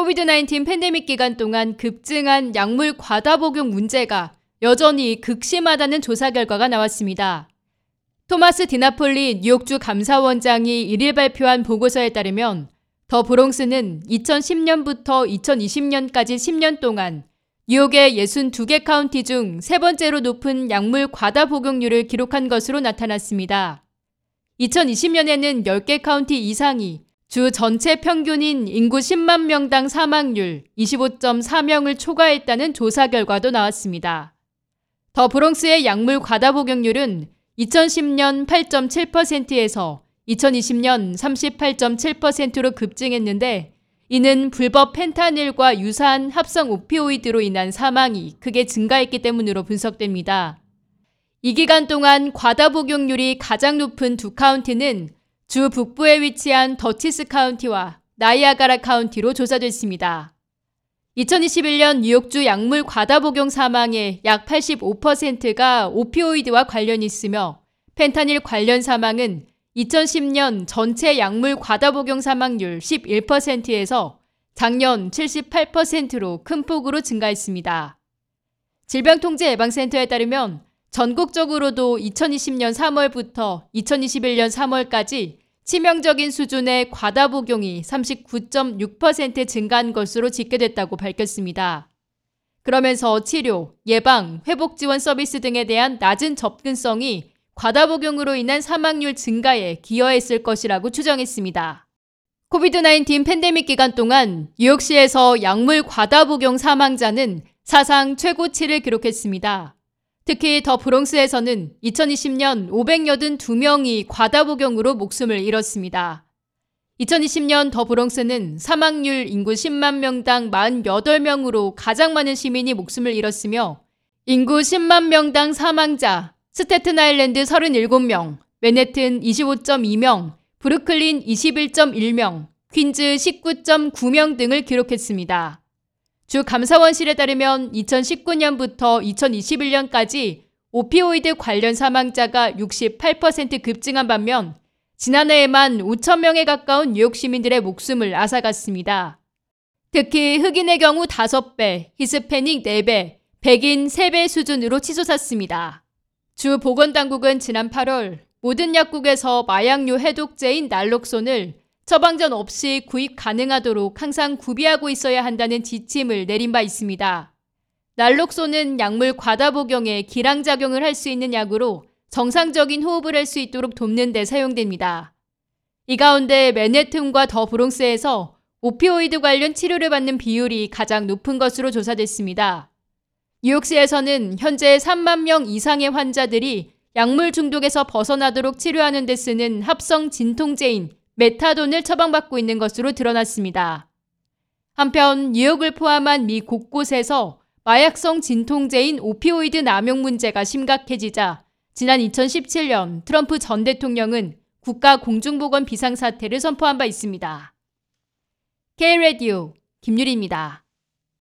COVID-19 팬데믹 기간 동안 급증한 약물 과다 복용 문제가 여전히 극심하다는 조사 결과가 나왔습니다. 토마스 디나폴리 뉴욕주 감사원장이 1일 발표한 보고서에 따르면 더 브롱스는 2010년부터 2020년까지 10년 동안 뉴욕의 62개 카운티 중 세 번째로 높은 약물 과다 복용률을 기록한 것으로 나타났습니다. 2020년에는 10개 카운티 이상이 주 전체 평균인 인구 10만 명당 사망률 25.4명을 초과했다는 조사 결과도 나왔습니다. 더 브롱스의 약물 과다 복용률은 2010년 8.7%에서 2020년 38.7%로 급증했는데 이는 불법 펜타닐과 유사한 합성 오피오이드로 인한 사망이 크게 증가했기 때문으로 분석됩니다. 이 기간 동안 과다 복용률이 가장 높은 두 카운티는 주 북부에 위치한 더치스 카운티와 나이아가라 카운티로 조사됐습니다. 2021년 뉴욕주 약물 과다 복용 사망의 약 85%가 오피오이드와 관련이 있으며 펜타닐 관련 사망은 2010년 전체 약물 과다 복용 사망률 11%에서 작년 78%로 큰 폭으로 증가했습니다. 질병통제예방센터에 따르면 전국적으로도 2020년 3월부터 2021년 3월까지 치명적인 수준의 과다 복용이 39.6% 증가한 것으로 집계됐다고 밝혔습니다. 그러면서 치료, 예방, 회복 지원 서비스 등에 대한 낮은 접근성이 과다 복용으로 인한 사망률 증가에 기여했을 것이라고 추정했습니다. 코비드-19 팬데믹 기간 동안 뉴욕시에서 약물 과다 복용 사망자는 사상 최고치를 기록했습니다. 특히 더 브롱스에서는 2020년 582명이 과다 복용으로 목숨을 잃었습니다. 2020년 더 브롱스는 사망률 인구 10만 명당 48명으로 가장 많은 시민이 목숨을 잃었으며 인구 10만 명당 사망자 스테튼 아일랜드 37명, 맨해튼 25.2명, 브루클린 21.1명, 퀸즈 19.9명 등을 기록했습니다. 주 감사원실에 따르면 2019년부터 2021년까지 오피오이드 관련 사망자가 68% 급증한 반면 지난해에만 5천 명에 가까운 뉴욕 시민들의 목숨을 앗아갔습니다. 특히 흑인의 경우 5배, 히스패닉 4배, 백인 3배 수준으로 치솟았습니다. 주 보건당국은 지난 8월 모든 약국에서 마약류 해독제인 날록손을 처방전 없이 구입 가능하도록 항상 구비하고 있어야 한다는 지침을 내린 바 있습니다. 날록소는 약물 과다 복용에 기량작용을 할 수 있는 약으로 정상적인 호흡을 할 수 있도록 돕는 데 사용됩니다. 이 가운데 맨해튼과 더 브롱스에서 오피오이드 관련 치료를 받는 비율이 가장 높은 것으로 조사됐습니다. 뉴욕시에서는 현재 3만 명 이상의 환자들이 약물 중독에서 벗어나도록 치료하는 데 쓰는 합성 진통제인 메타돈을 처방받고 있는 것으로 드러났습니다. 한편 뉴욕을 포함한 미 곳곳에서 마약성 진통제인 오피오이드 남용 문제가 심각해지자 지난 2017년 트럼프 전 대통령은 국가 공중보건 비상사태를 선포한 바 있습니다. K-Radio 김유리입니다.